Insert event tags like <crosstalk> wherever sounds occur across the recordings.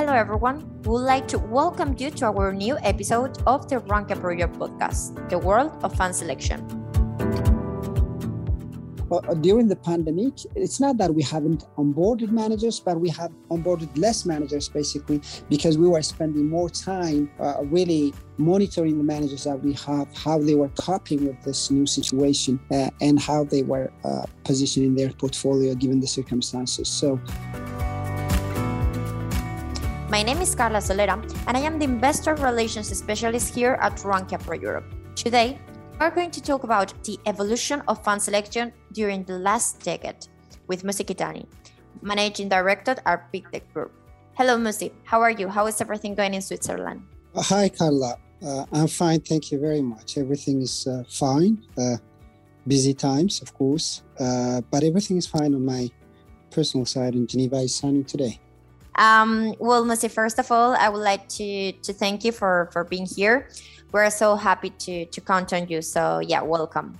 Hello, everyone. We would like to welcome you to our new episode of the Rankia Project podcast, The World of Fan Selection. Well, uh, during the pandemic, it's not that we haven't onboarded managers, but we have onboarded less managers basically because we were spending more time uh, really monitoring the managers that we have, how they were coping with this new situation, uh, and how they were uh, positioning their portfolio given the circumstances. So. My name is Carla Solera, and I am the Investor Relations Specialist here at Rankia Pro Europe. Today, we're going to talk about the evolution of fund selection during the last decade with Mussie Kidane, Managing Director at Pictet Group. Hello, Mussie. How are you? How is everything going in Switzerland? Uh, hi, Carla. Uh, I'm fine. Thank you very much. Everything is uh, fine. Uh, busy times, of course, uh, but everything is fine on my personal side, and Geneva is sunny today. Um, well, Mussie, first of all, I would like to to thank you for for being here. We're so happy to to count on you. So yeah, welcome.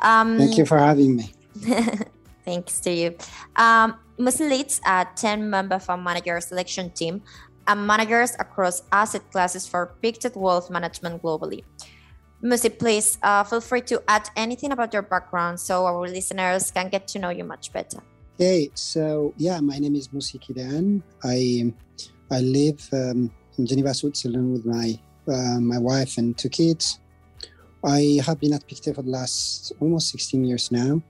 Um, thank you for having me. <laughs> thanks to you. Um, Mussie leads a 10 member fund manager selection team and managers across asset classes for Pictet Wealth Management globally. Mussie, please uh, feel free to add anything about your background so our listeners can get to know you much better. Okay, so yeah, my name is Mussie Kidane. I I live um, in Geneva, Switzerland, with my uh, my wife and two kids. I have been at Pictet for the last almost 16 years now,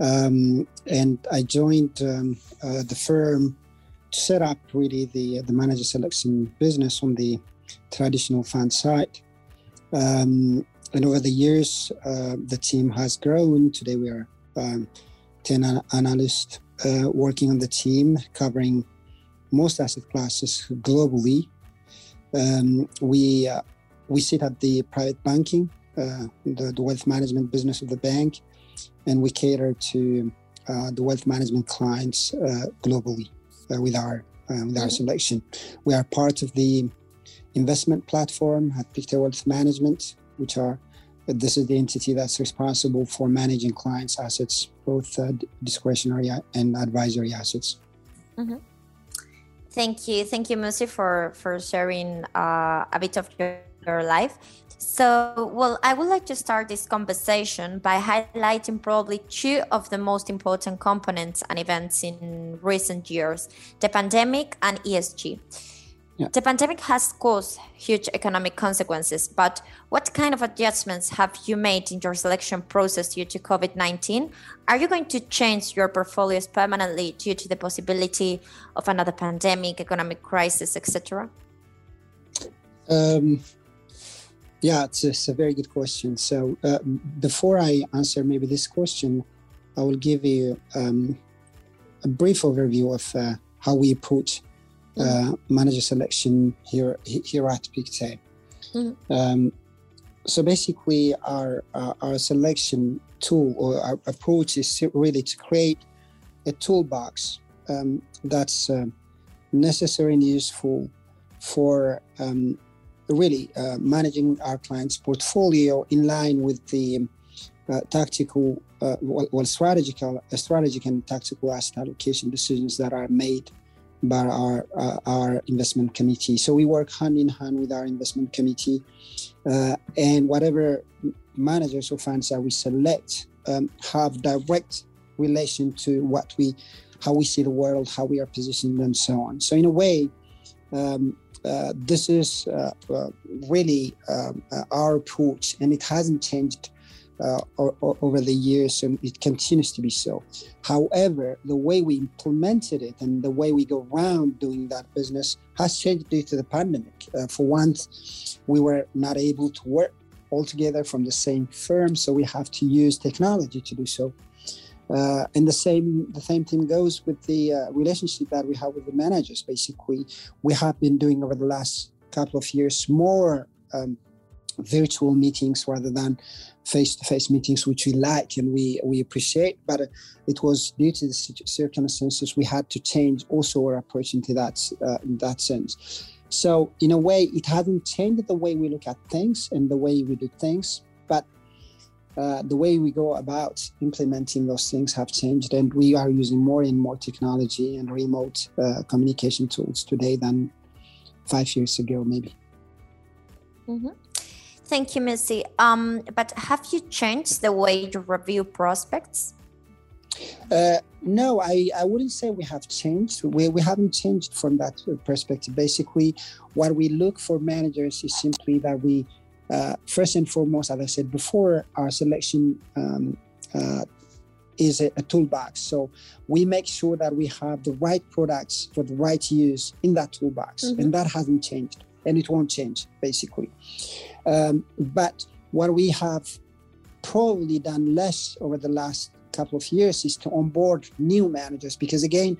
um, and I joined um, uh, the firm to set up really the the manager selection business on the traditional fund side. Um, and over the years, uh, the team has grown. Today, we are um, 10 analysts uh, working on the team, covering most asset classes globally. Um, we uh, we sit at the private banking, uh, the, the, wealth management business of the bank, and we cater to uh, the wealth management clients uh, globally uh, with our with our selection. We are part of the investment platform at Pictet Wealth Management, which are this is the entity that's responsible for managing clients' assets, both uh, discretionary and advisory assets. Mm-hmm. Thank you, thank you, Mussie, for for sharing uh, a bit of your, your life. So, well, I would like to start this conversation by highlighting probably two of the most important components and events in recent years: the pandemic and ESG. Yeah. The pandemic has caused huge economic consequences, but what kind of adjustments have you made in your selection process due to COVID 19? Are you going to change your portfolios permanently due to the possibility of another pandemic, economic crisis, etc.? Um, yeah, it's, it's, a very good question. So, uh, before I answer maybe this question, I will give you um, a brief overview of uh, how we approach uh, manager selection here here at Pictet. Mm-hmm. Um, so basically, our uh, our selection tool or our approach is really to create a toolbox um, that's uh, necessary and useful for um, really uh, managing our clients' portfolio in line with the uh, tactical, uh, well, well, strategical, strategic and tactical asset allocation decisions that are made by our uh, our investment committee. So we work hand in hand with our investment committee, uh, and whatever managers or funds that we select um, have direct relation to what we, how we see the world, how we are positioned, and so on. So in a way. Um, uh, this is uh, uh, really um, uh, our approach, and it hasn't changed uh, or, or over the years, and it continues to be so. However, the way we implemented it and the way we go around doing that business has changed due to the pandemic. Uh, for once, we were not able to work all together from the same firm, so we have to use technology to do so. Uh, and the same the same thing goes with the uh, relationship that we have with the managers. Basically, we have been doing over the last couple of years more um, virtual meetings rather than face-to-face meetings which we like and we we appreciate but it was due to the circumstances we had to change also our approach into that uh, in that sense so in a way it hasn't changed the way we look at things and the way we do things but uh, the way we go about implementing those things have changed, and we are using more and more technology and remote uh, communication tools today than five years ago, maybe. Mm-hmm. Thank you, Mussie. Um, but have you changed the way you review prospects? Uh, no, I, I wouldn't say we have changed. We, we haven't changed from that perspective. Basically, what we look for managers is simply that we uh, first and foremost, as I said before, our selection um, uh, is a, a, toolbox. So we make sure that we have the right products for the right use in that toolbox, mm-hmm. and that hasn't changed, and it won't change basically. Um, but what we have probably done less over the last couple of years is to onboard new managers, because again,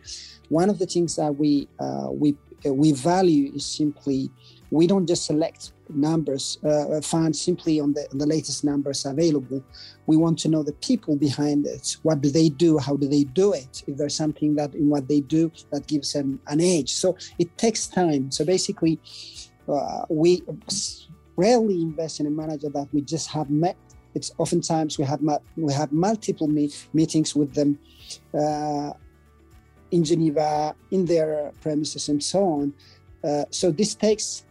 one of the things that we uh, we we value is simply we don't just select numbers uh, found simply on the, on the latest numbers available. We want to know the people behind it. What do they do? How do they do it? If there's something that in what they do that gives them an edge. So it takes time. So basically, uh, we rarely invest in a manager that we just have met. It's oftentimes we have we have multiple meet, meetings with them uh, in Geneva, in their premises, and so on. Uh, so this takes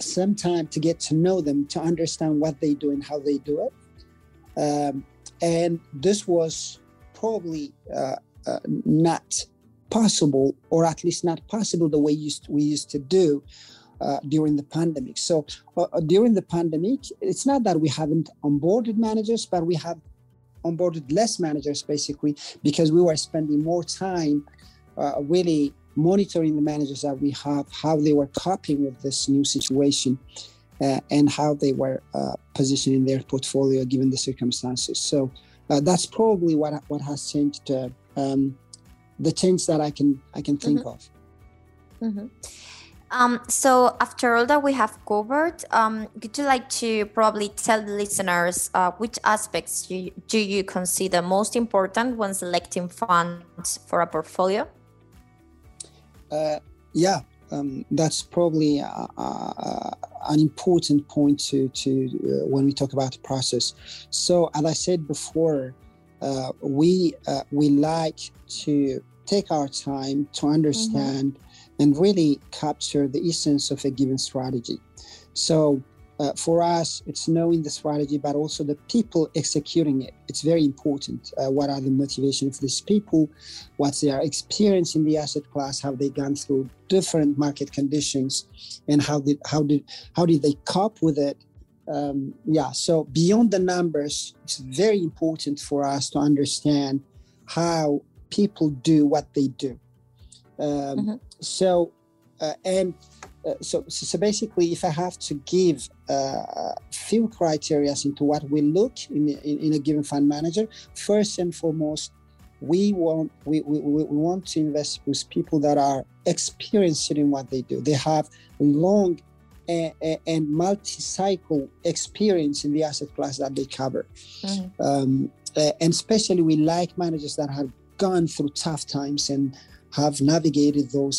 some time to get to know them, to understand what they do and how they do it. Um, and this was probably uh, uh, not possible, or at least not possible the way used we used to do uh, during the pandemic. So uh, uh, during the pandemic, it's not that we haven't onboarded managers, but we have onboarded less managers basically because we were spending more time uh, really monitoring the managers that we have, how they were coping with this new situation, uh, and how they were uh, positioning their portfolio given the circumstances. So uh, that's probably what what has changed. Uh, um, the change that I can I can think mm-hmm. of. Mm-hmm. Um, so after all that we have covered, um, would you like to probably tell the listeners uh, which aspects you, do you consider most important when selecting funds for a portfolio? Uh, yeah, um, that's probably uh, uh, an important point to to uh, when we talk about the process. So, as I said before, uh, we we like to take our time to understand mm-hmm. and really capture the essence of a given strategy. So, uh, for us, it's knowing the strategy, but also the people executing it. It's very important. Uh, what are the motivations of these people? What's their experience in the asset class? Have they gone through different market conditions, and how did how did how did they cope with it? Um, yeah. So beyond the numbers, it's very important for us to understand how people do what they do. Um, mm-hmm. So, uh, and uh, so, so basically, if I have to give uh, a few criteria into what we look in, in, in, a given fund manager, first and foremost, we want we, we, we want to invest with people that are experienced in what they do. They have long and, and multi-cycle experience in the asset class that they cover, mm-hmm. um, and especially we like managers that have gone through tough times and have navigated those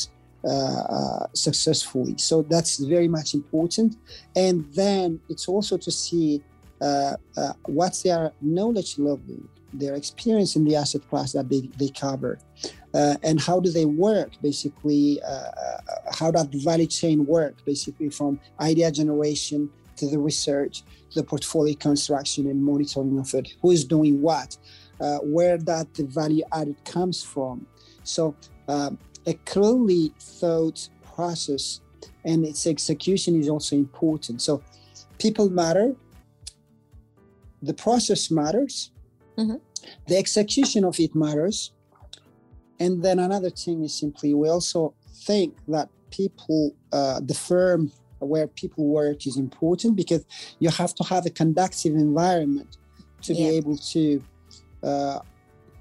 uh, successfully. So that's very much important. And then it's also to see uh, uh, what's their knowledge level, their experience in the asset class that they, they cover, uh, and how do they work, basically, uh, uh, how does the value chain work, basically, from idea generation to the research, the portfolio construction and monitoring of it, who is doing what, where that value added comes from. So um, a clearly thought process and its execution is also important. So people matter, the process matters, mm-hmm. the execution of it matters. And then another thing is simply we also think that people, uh, the firm where people work is important because you have to have a conductive environment to yeah. be able to uh,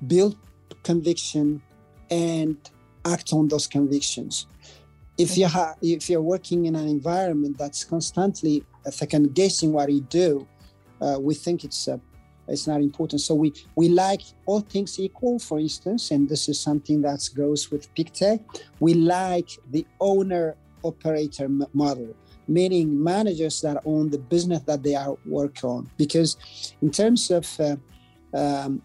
build conviction and act on those convictions. If you have, if you're working in an environment that's constantly second guessing what you do, uh, we think it's uh, it's not important. So we we like all things equal, for instance, and this is something that goes with Pictet. We like the owner operator m- model, meaning managers that own the business that they are working on. Because in terms of uh, um,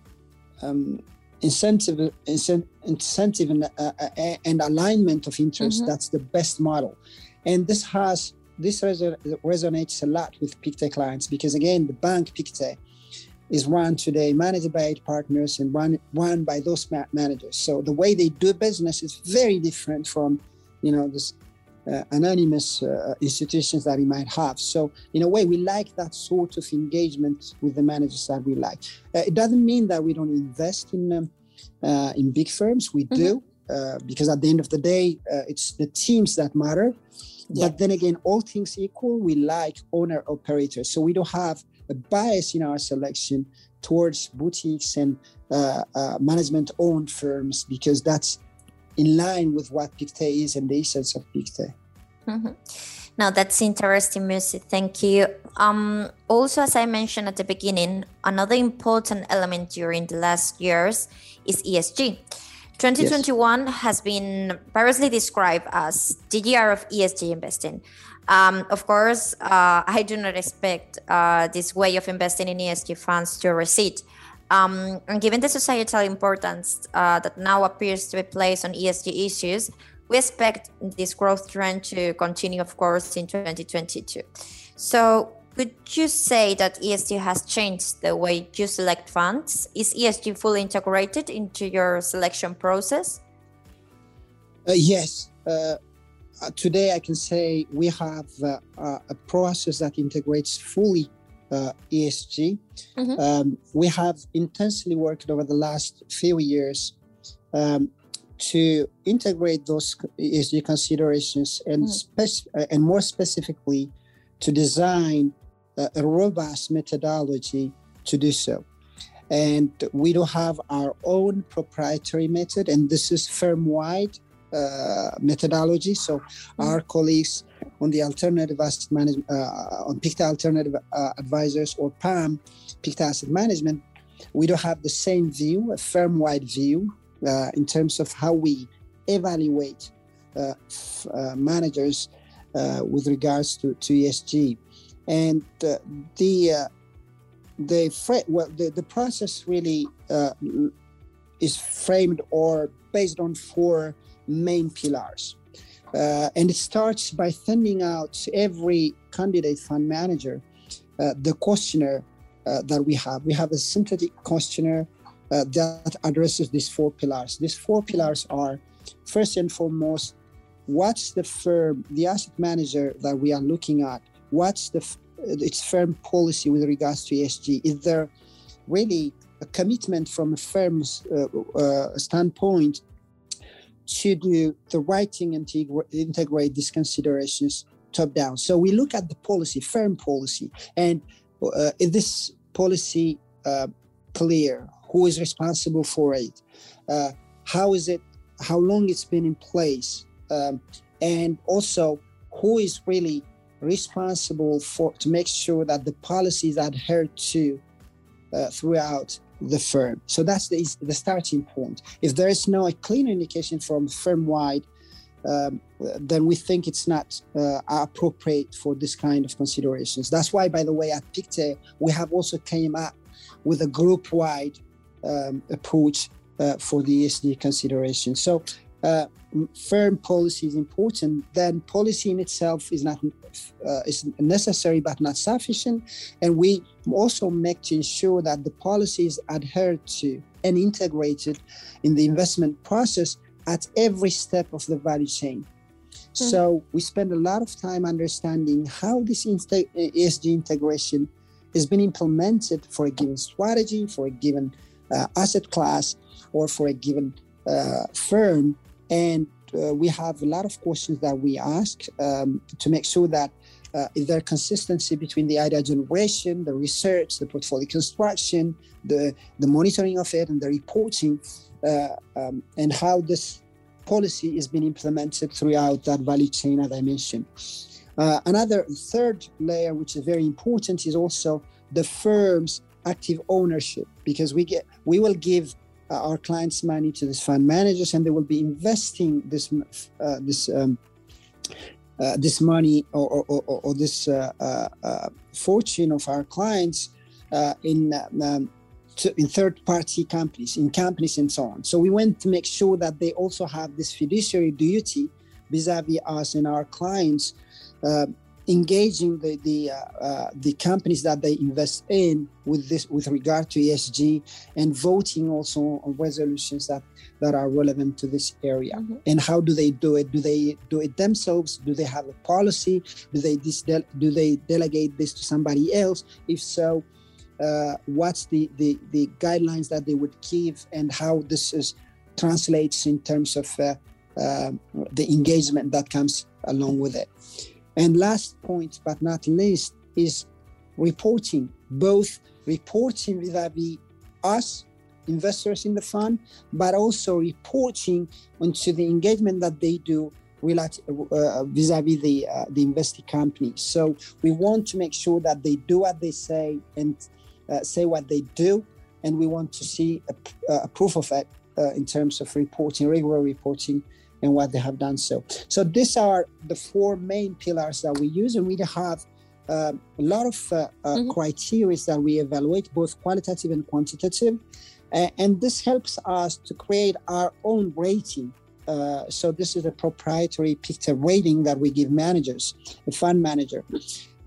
um, incentive, incentive and, uh, uh, and, alignment of interest, mm-hmm. that's the best model. And this has this resonates a lot with Pictet clients because again, the bank Pictet is run today managed by eight partners and run run by those managers. So the way they do business is very different from, you know, this uh, anonymous uh, institutions that we might have. So in a way, we like that sort of engagement with the managers that we like. Uh, it doesn't mean that we don't invest in um, uh, in big firms. We mm-hmm. do uh, because at the end of the day, uh, it's the teams that matter. Yeah. But then again, all things equal, we like owner operators. So we don't have a bias in our selection towards boutiques and management owned firms because that's in line with what Pictet is and the essence of Pictet. Mm-hmm. Now that's interesting, Mussie. Thank you. Um, also, as I mentioned at the beginning, another important element during the last years is ESG. 2021 yes. has been variously described as the year of ESG investing. Um, of course, uh, I do not expect uh, this way of investing in ESG funds to recede. Um, and given the societal importance uh, that now appears to be placed on ESG issues, we expect this growth trend to continue, of course, in 2022. So, would you say that ESG has changed the way you select funds? Is ESG fully integrated into your selection process? Uh, yes. Uh, uh, today I can say we have uh, uh, a process that integrates fully uh, ESG. Mm-hmm. Um, we have intensely worked over the last few years um, to integrate those ESG considerations and mm. spec- uh, and more specifically to design a, a robust methodology to do so. And we do have our own proprietary method, and this is firm wide uh, methodology. So mm-hmm. our colleagues on the alternative asset management, uh, on Pictet Alternative uh, Advisors or PAM, Pictet Asset Management, we don't have the same view, a firm-wide view uh, in terms of how we evaluate uh, f- uh, managers with regards to, to ESG. And the the, fra- well, the the process really is framed or based on four main pillars. Uh, and it starts by sending out every candidate fund manager uh, the questionnaire uh, that we have. We have a synthetic questionnaire uh, that addresses these four pillars. These four pillars are first and foremost, what's the firm, the asset manager that we are looking at? What's the its firm policy with regards to ESG? Is there really a commitment from a firm's uh, uh, standpoint to do the writing and to integrate these considerations top down. So we look at the policy, firm policy, and uh, is this policy uh, clear? Who is responsible for it? Uh, how is it? How long it's been in place? Um, and also, who is really responsible for to make sure that the policies adhered to uh, throughout the firm. So that's the, the starting point. If there is no a clear indication from firm wide, um, then we think it's not uh, appropriate for this kind of considerations. That's why, by the way, at Pictet, we have also came up with a group wide um, approach uh, for the ESG consideration. So uh, firm policy is important, then policy in itself is not uh, is necessary but not sufficient, and we also make to ensure that the policy is adhered to and integrated in the investment process at every step of the value chain. Mm-hmm. So we spend a lot of time understanding how this ESG integration has been implemented for a given strategy, for a given uh, asset class, or for a given uh, firm and uh, we have a lot of questions that we ask um, to make sure that uh, is there consistency between the idea generation, the research, the portfolio construction, the, the monitoring of it, and the reporting, uh, um, and how this policy is being implemented throughout that value chain, as I mentioned. Uh, another third layer, which is very important, is also the firm's active ownership, because we get we will give our clients' money to these fund managers, and they will be investing this uh, this um, uh, this money or, or, or, or this uh, uh, uh fortune of our clients uh, in um, to, in third party companies, in companies and so on. So we want to make sure that they also have this fiduciary duty vis-a-vis us and our clients uh, engaging the the, uh, uh, the companies that they invest in with this with regard to ESG and voting also on resolutions that that are relevant to this area. Mm-hmm. And how do they do it? Do they do it themselves? Do they have a policy? Do they do they delegate this to somebody else? If so, uh, what's the, the the guidelines that they would give and how this is translates in terms of uh, uh, the engagement that comes along with it. And last point, but not least, is reporting, both reporting vis-a-vis us, investors in the fund, but also reporting onto the engagement that they do uh, vis-a-vis the uh, the investing company. So we want to make sure that they do what they say and uh, say what they do, and we want to see a, a proof of it uh, in terms of reporting, regular reporting and what they have done so. So these are the four main pillars that we use, and we have uh, a lot of uh, uh, mm-hmm. criteria that we evaluate, both qualitative and quantitative, uh, and this helps us to create our own rating. Uh, so this is a proprietary Pictet rating that we give managers, a fund manager.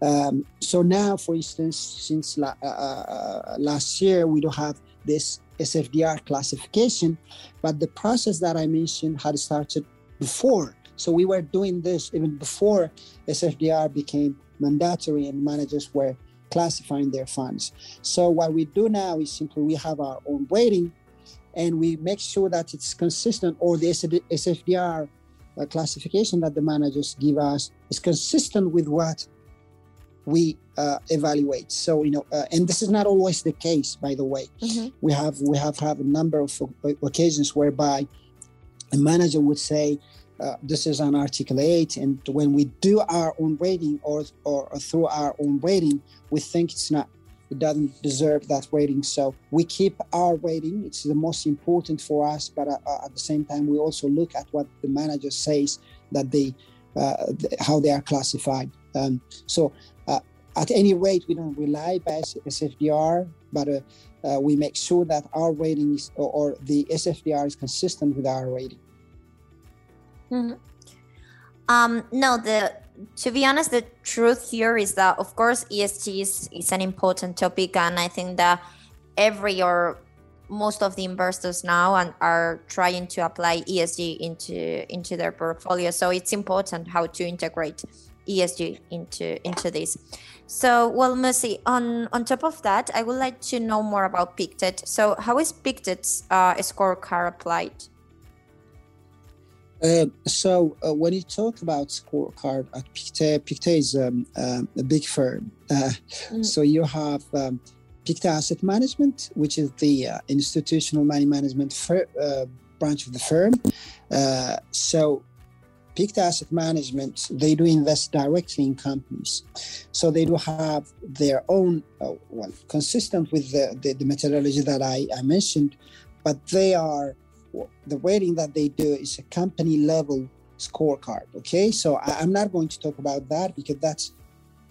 Um, so now, for instance, since la- uh, last year, we don't have this SFDR classification, but the process that I mentioned had started before. So we were doing this even before SFDR became mandatory and managers were classifying their funds. So what we do now is simply we have our own rating and we make sure that it's consistent or the SFDR classification that the managers give us is consistent with what we uh, evaluate. So you know, uh, and this is not always the case, by the way. Mm-hmm. We have we have had a number of occasions whereby a manager would say, uh, "This is an Article 8," and when we do our own rating or, or, or through our own rating, we think it's not. It doesn't deserve that rating, so we keep our rating. It's the most important for us, but uh, uh, at the same time, we also look at what the manager says that they, uh, how they are classified. Um, so at any rate, we don't rely by SFDR, but uh, uh, we make sure that our ratings or, or, the SFDR is consistent with our rating. Mm-hmm. Um, no, the to be honest, the truth here is that of course ESG is, is an important topic, and I think that every or most of the investors now and are trying to apply ESG into into their portfolio. So it's important how to integrate ESG into into this. So, well, Mussie, on on top of that, I would like to know more about Pictet. So, how is Pictet's uh, scorecard applied? Uh, so, uh, when you talk about scorecard at Pictet, Pictet is um, uh, a big firm. Uh, mm. So, you have um, Pictet Asset Management, which is the uh, institutional money management fir- branch of the firm. so, Pictet Asset Management, they do invest directly in companies. So they do have their own, uh, well, consistent with the, the, the methodology that I, I, mentioned, but they are, the rating that they do is a company level scorecard. Okay. So I, am not going to talk about that because that's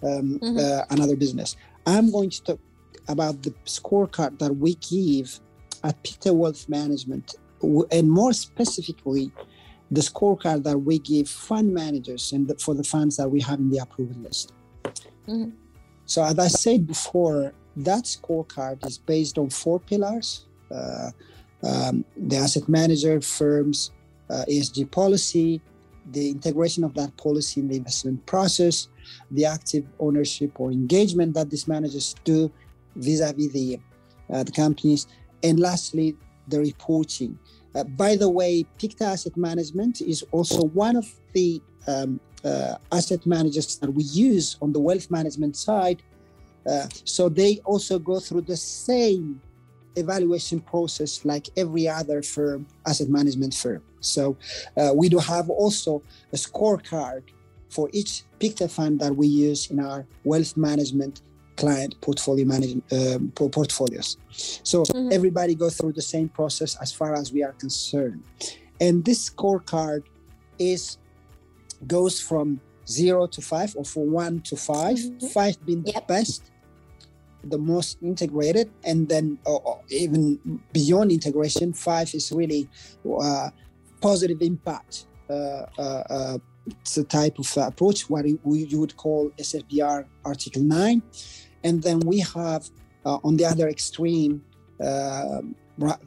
um, mm-hmm. uh, another business. I'm going to talk about the scorecard that we give at Pictet Wealth Management, and more specifically, the scorecard that we give fund managers and the, for the funds that we have in the approval list. Mm-hmm. So, as I said before, that scorecard is based on four pillars uh, um, the asset manager firm's uh, ESG policy, the integration of that policy in the investment process, the active ownership or engagement that these managers do vis a vis the, uh, the companies, and lastly, the reporting. Uh, by the way, Pictet Asset Management is also one of the um, uh, asset managers that we use on the wealth management side. Uh, so they also go through the same evaluation process like every other firm, asset management firm. So uh, we do have also a scorecard for each Pictet fund that we use in our wealth management client portfolio management um, portfolios. So mm-hmm. everybody goes through the same process as far as we are concerned. And this scorecard is goes from zero to five or from one to 5 Mhm. five being the best the most integrated and then or, or even beyond integration five is really uh, positive impact uh, uh, uh, it's a type of approach what we, you would call SFDR article 9 and then we have uh, on the other extreme uh,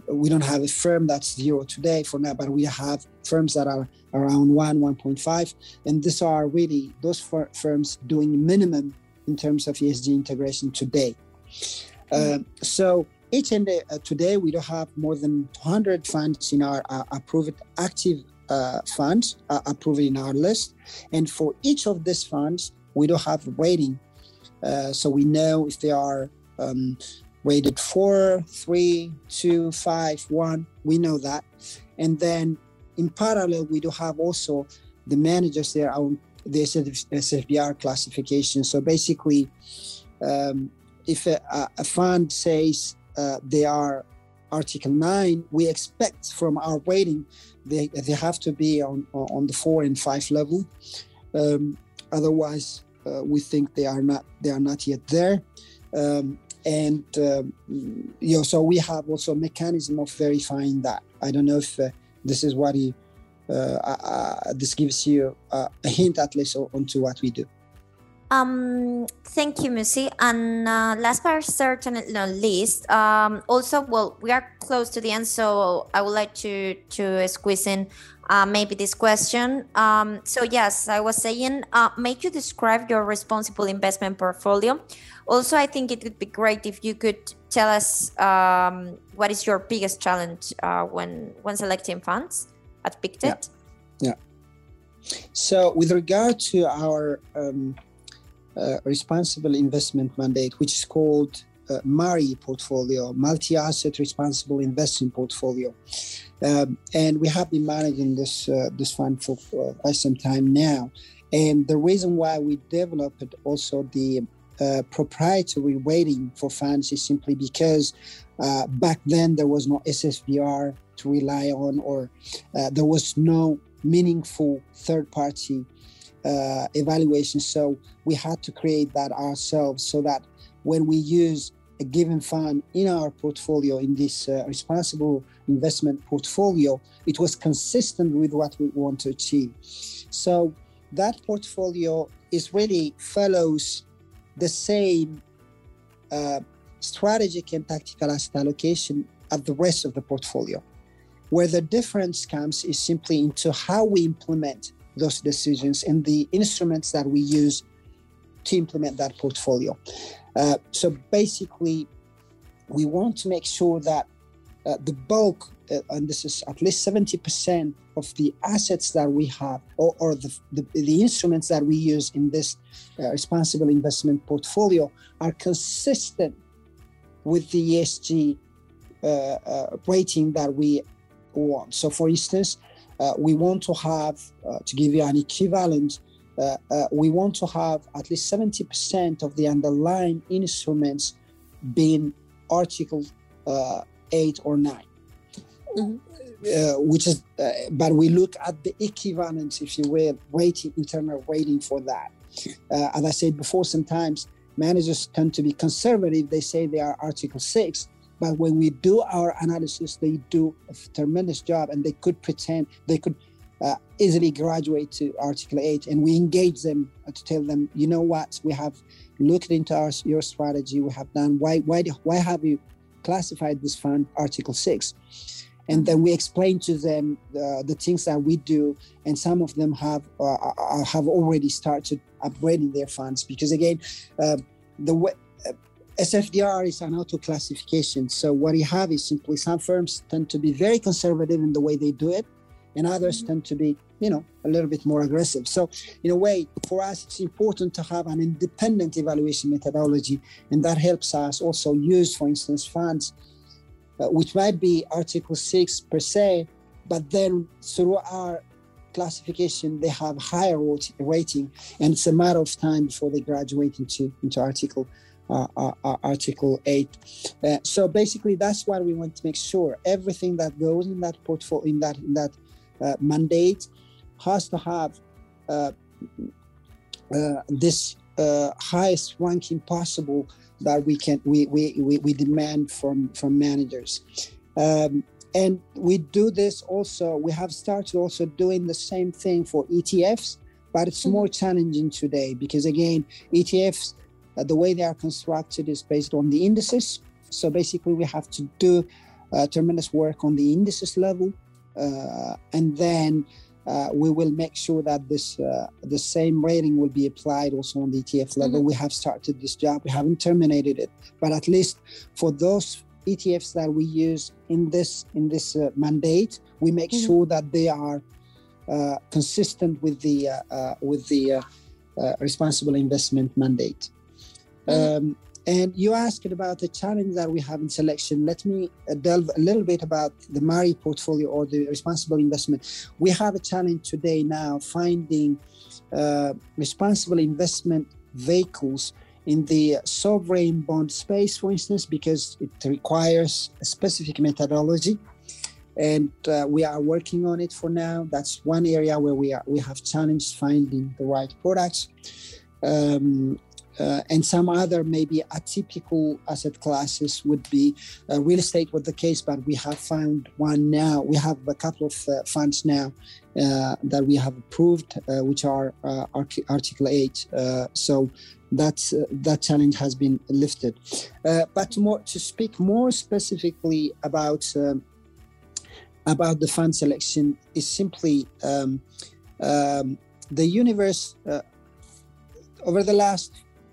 we don't have a firm that's zero today for now but we have firms that are around 1 1.5 and these are really those fir- firms doing minimum in terms of ESG integration today. Um, so each and uh, today we don't have more than 200 funds in our uh, approved active uh, funds uh, approved in our list, and for each of these funds we don't have rating, uh, so we know if they are um, rated four, three, two, five, one. We know that, and then in parallel we do have also the managers their own the SFDR classification. So basically, um, if a, a fund says uh, they are Article 9, we expect from our rating they, they have to be on, on the four and five level. Um, otherwise, uh, we think they are not they are not yet there. Um, and um, you know, so we have also a mechanism of verifying that. I don't know if uh, this is what he uh, uh, this gives you uh, a hint at least onto what we do. Um, thank you, Mussie. And uh, last but certainly not least, um, also, well, we are close to the end, so I would like to to squeeze in uh, maybe this question. Um, so yes, I was saying, uh, you describe your responsible investment portfolio. Also, I think it would be great if you could tell us um, what is your biggest challenge uh, when when selecting funds at Pictet. Yeah. yeah. So, with regard to our um, uh, responsible investment mandate, which is called uh, MARI portfolio, multi asset responsible investment portfolio. Um, and we have been managing this, uh, this fund for uh, quite some time now. And the reason why we developed also the uh, proprietary rating for funds is simply because uh, back then there was no SFDR to rely on, or there was no meaningful third party uh, evaluation. So we had to create that ourselves so that when we use a given fund in our portfolio, in this uh, responsible investment portfolio, it was consistent with what we want to achieve. So that portfolio is really follows the same uh, strategic and tactical asset allocation as the rest of the portfolio. Where the difference comes is simply into how we implement those decisions and the instruments that we use to implement that portfolio. Uh, so basically, we want to make sure that uh, the bulk, uh, and this is at least 70% of the assets that we have, or, or the, the, the, instruments that we use in this uh, responsible investment portfolio, are consistent with the ESG uh, uh, rating that we want. So, for instance, uh, we want to have, uh, to give you an equivalent, uh, we want to have at least 70% of the underlying instruments being Article 8 or 9. Mm-hmm. Uh, which is, uh, but we look at the equivalence, if you will, rating, internal waiting for that. Uh, as I said before, sometimes managers tend to be conservative. They say they are Article 6, but when we do our analysis, they do a tremendous job and they could pretend they could uh, easily graduate to Article 8. And we engage them to tell them, you know what, we have looked into our, your strategy, we have done, why, why, why have you classified this fund Article 6? and then we explain to them uh, the things that we do and some of them have uh, uh have already started upgrading their funds because again uh, the way SFDR is an auto classification. So what you have is simply some firms tend to be very conservative in the way they do it, and others mm-hmm. tend to be, you know, a little bit more aggressive. So in a way, for us, it's important to have an independent evaluation methodology, and that helps us also use, for instance, funds uh, which might be Article Six per se, but then through our classification they have higher rating, and it's a matter of time before they graduate into into Article Article 8. Uh, so basically, that's why we want to make sure everything that goes in that portfolio, in that in that uh, mandate, has to have uh, uh, this uh, highest ranking possible that we can we, we, we, we demand from from managers um, and we do this also we have started also doing the same thing for etfs but it's more mm-hmm. challenging today because again etfs uh, the way they are constructed is based on the indices so basically we have to do uh, tremendous work on the indices level uh, and then uh, we will make sure that this uh, the same rating will be applied also on the ETF level. Mm-hmm. We have started this job. We haven't terminated it, but at least for those ETFs that we use in this in this uh, mandate, we make mm-hmm. sure that they are uh, consistent with the with the responsible investment mandate. Mm-hmm. Um, and you asked about the challenge that we have in selection. Let me uh, delve a little bit about the MARI portfolio or the responsible investment. We have a challenge today now finding uh, responsible investment vehicles in the sovereign bond space, for instance, because it requires a specific methodology. And uh, we are working on it for now. That's one area where we are we have challenged finding the right products. Um, uh, and some other maybe atypical asset classes would be uh, real estate was the case but we have found one now. We have a couple of uh, funds now uh, that we have approved uh, which are uh, article 8 so that's that challenge has been lifted. But to more to speak more specifically about um, about the fund selection is simply um, um, the universe over the last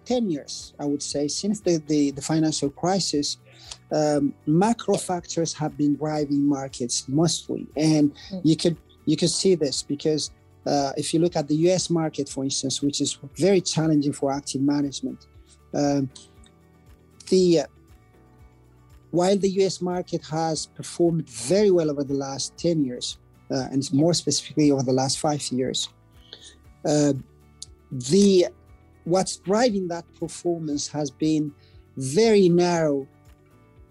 10 years, I would say, since the, the, the financial crisis, um, macro factors have been driving markets mostly. And mm. you could you could see this because uh, if you look at the US market, for instance, which is very challenging for active management, um, the uh, while the US market has performed very well over the last 10 years, uh, and more specifically over the last five years, uh, the what's driving that performance has been very narrow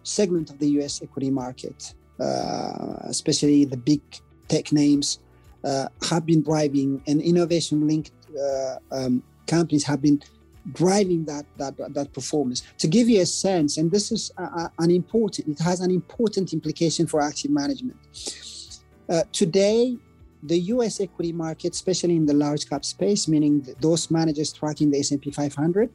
segment of the US equity market, uh, especially the big tech names uh, have been driving and innovation linked uh, um, companies have been driving that, that that performance. To give you a sense and this is an important it has an important implication for active management. Uh, today the US equity market, especially in the large cap space, meaning those managers tracking the S&P 500,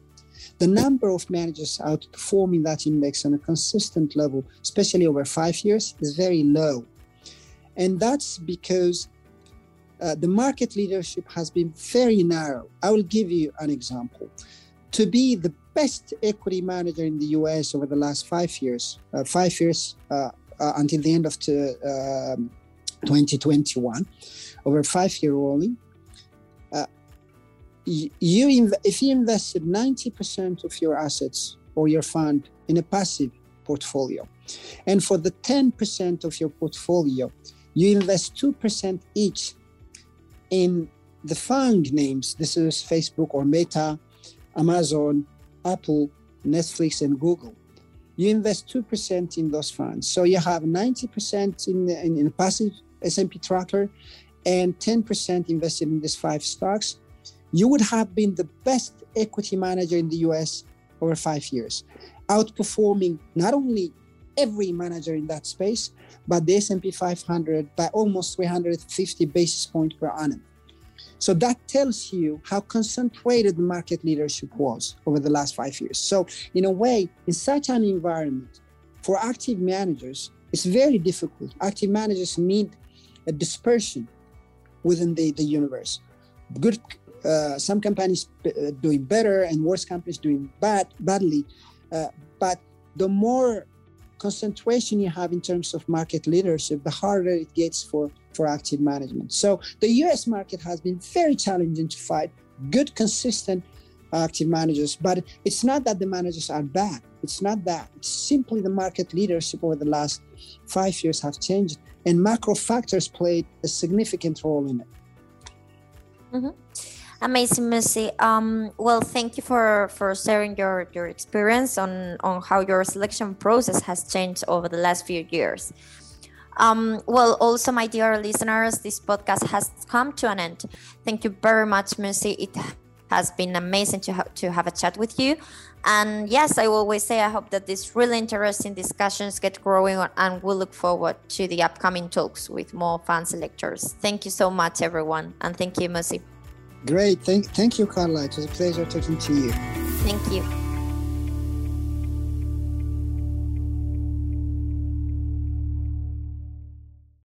the number of managers outperforming that index on a consistent level, especially over five years, is very low. And that's because uh, the market leadership has been very narrow. I will give you an example. To be the best equity manager in the US over the last five years, uh, five years uh, uh until the end of the, um, 2021 over five year rolling. Uh, you inv- if you invested 90% of your assets or your fund in a passive portfolio and for the 10% of your portfolio you invest 2% each in the fund names. This is facebook or meta amazon apple netflix and google. You invest 2% in those funds. So you have 90% in, in, in passive S&P tracker and 10% invested in these five stocks, you would have been the best equity manager in the US over five years, outperforming not only every manager in that space, but the S&P 500 by almost 350 basis points per annum. So that tells you how concentrated market leadership was over the last five years. So in a way, in such an environment, for active managers, it's very difficult. Active managers need a dispersion within the, the universe. Good, uh, some companies uh, doing better and worse companies doing bad badly. Uh, but the more concentration you have in terms of market leadership, the harder it gets for for active management. So the U.S. market has been very challenging to fight. Good, consistent active managers, but it's not that the managers are bad. It's not that. It's simply the market leadership over the last five years have changed and macro factors played a significant role in it. Mm-hmm. Amazing, Mussie. Um, well, thank you for for sharing your your experience on on how your selection process has changed over the last few years. Um, well, also, my dear listeners, this podcast has come to an end. Thank you very much, Mussie. It has been amazing to, ha- to have a chat with you. And yes, I always say I hope that these really interesting discussions get growing and we'll look forward to the upcoming talks with more fan selectors. Thank you so much, everyone. And thank you, Mussie. Great. Thank, thank you, Carla. It was a pleasure talking to you. Thank you.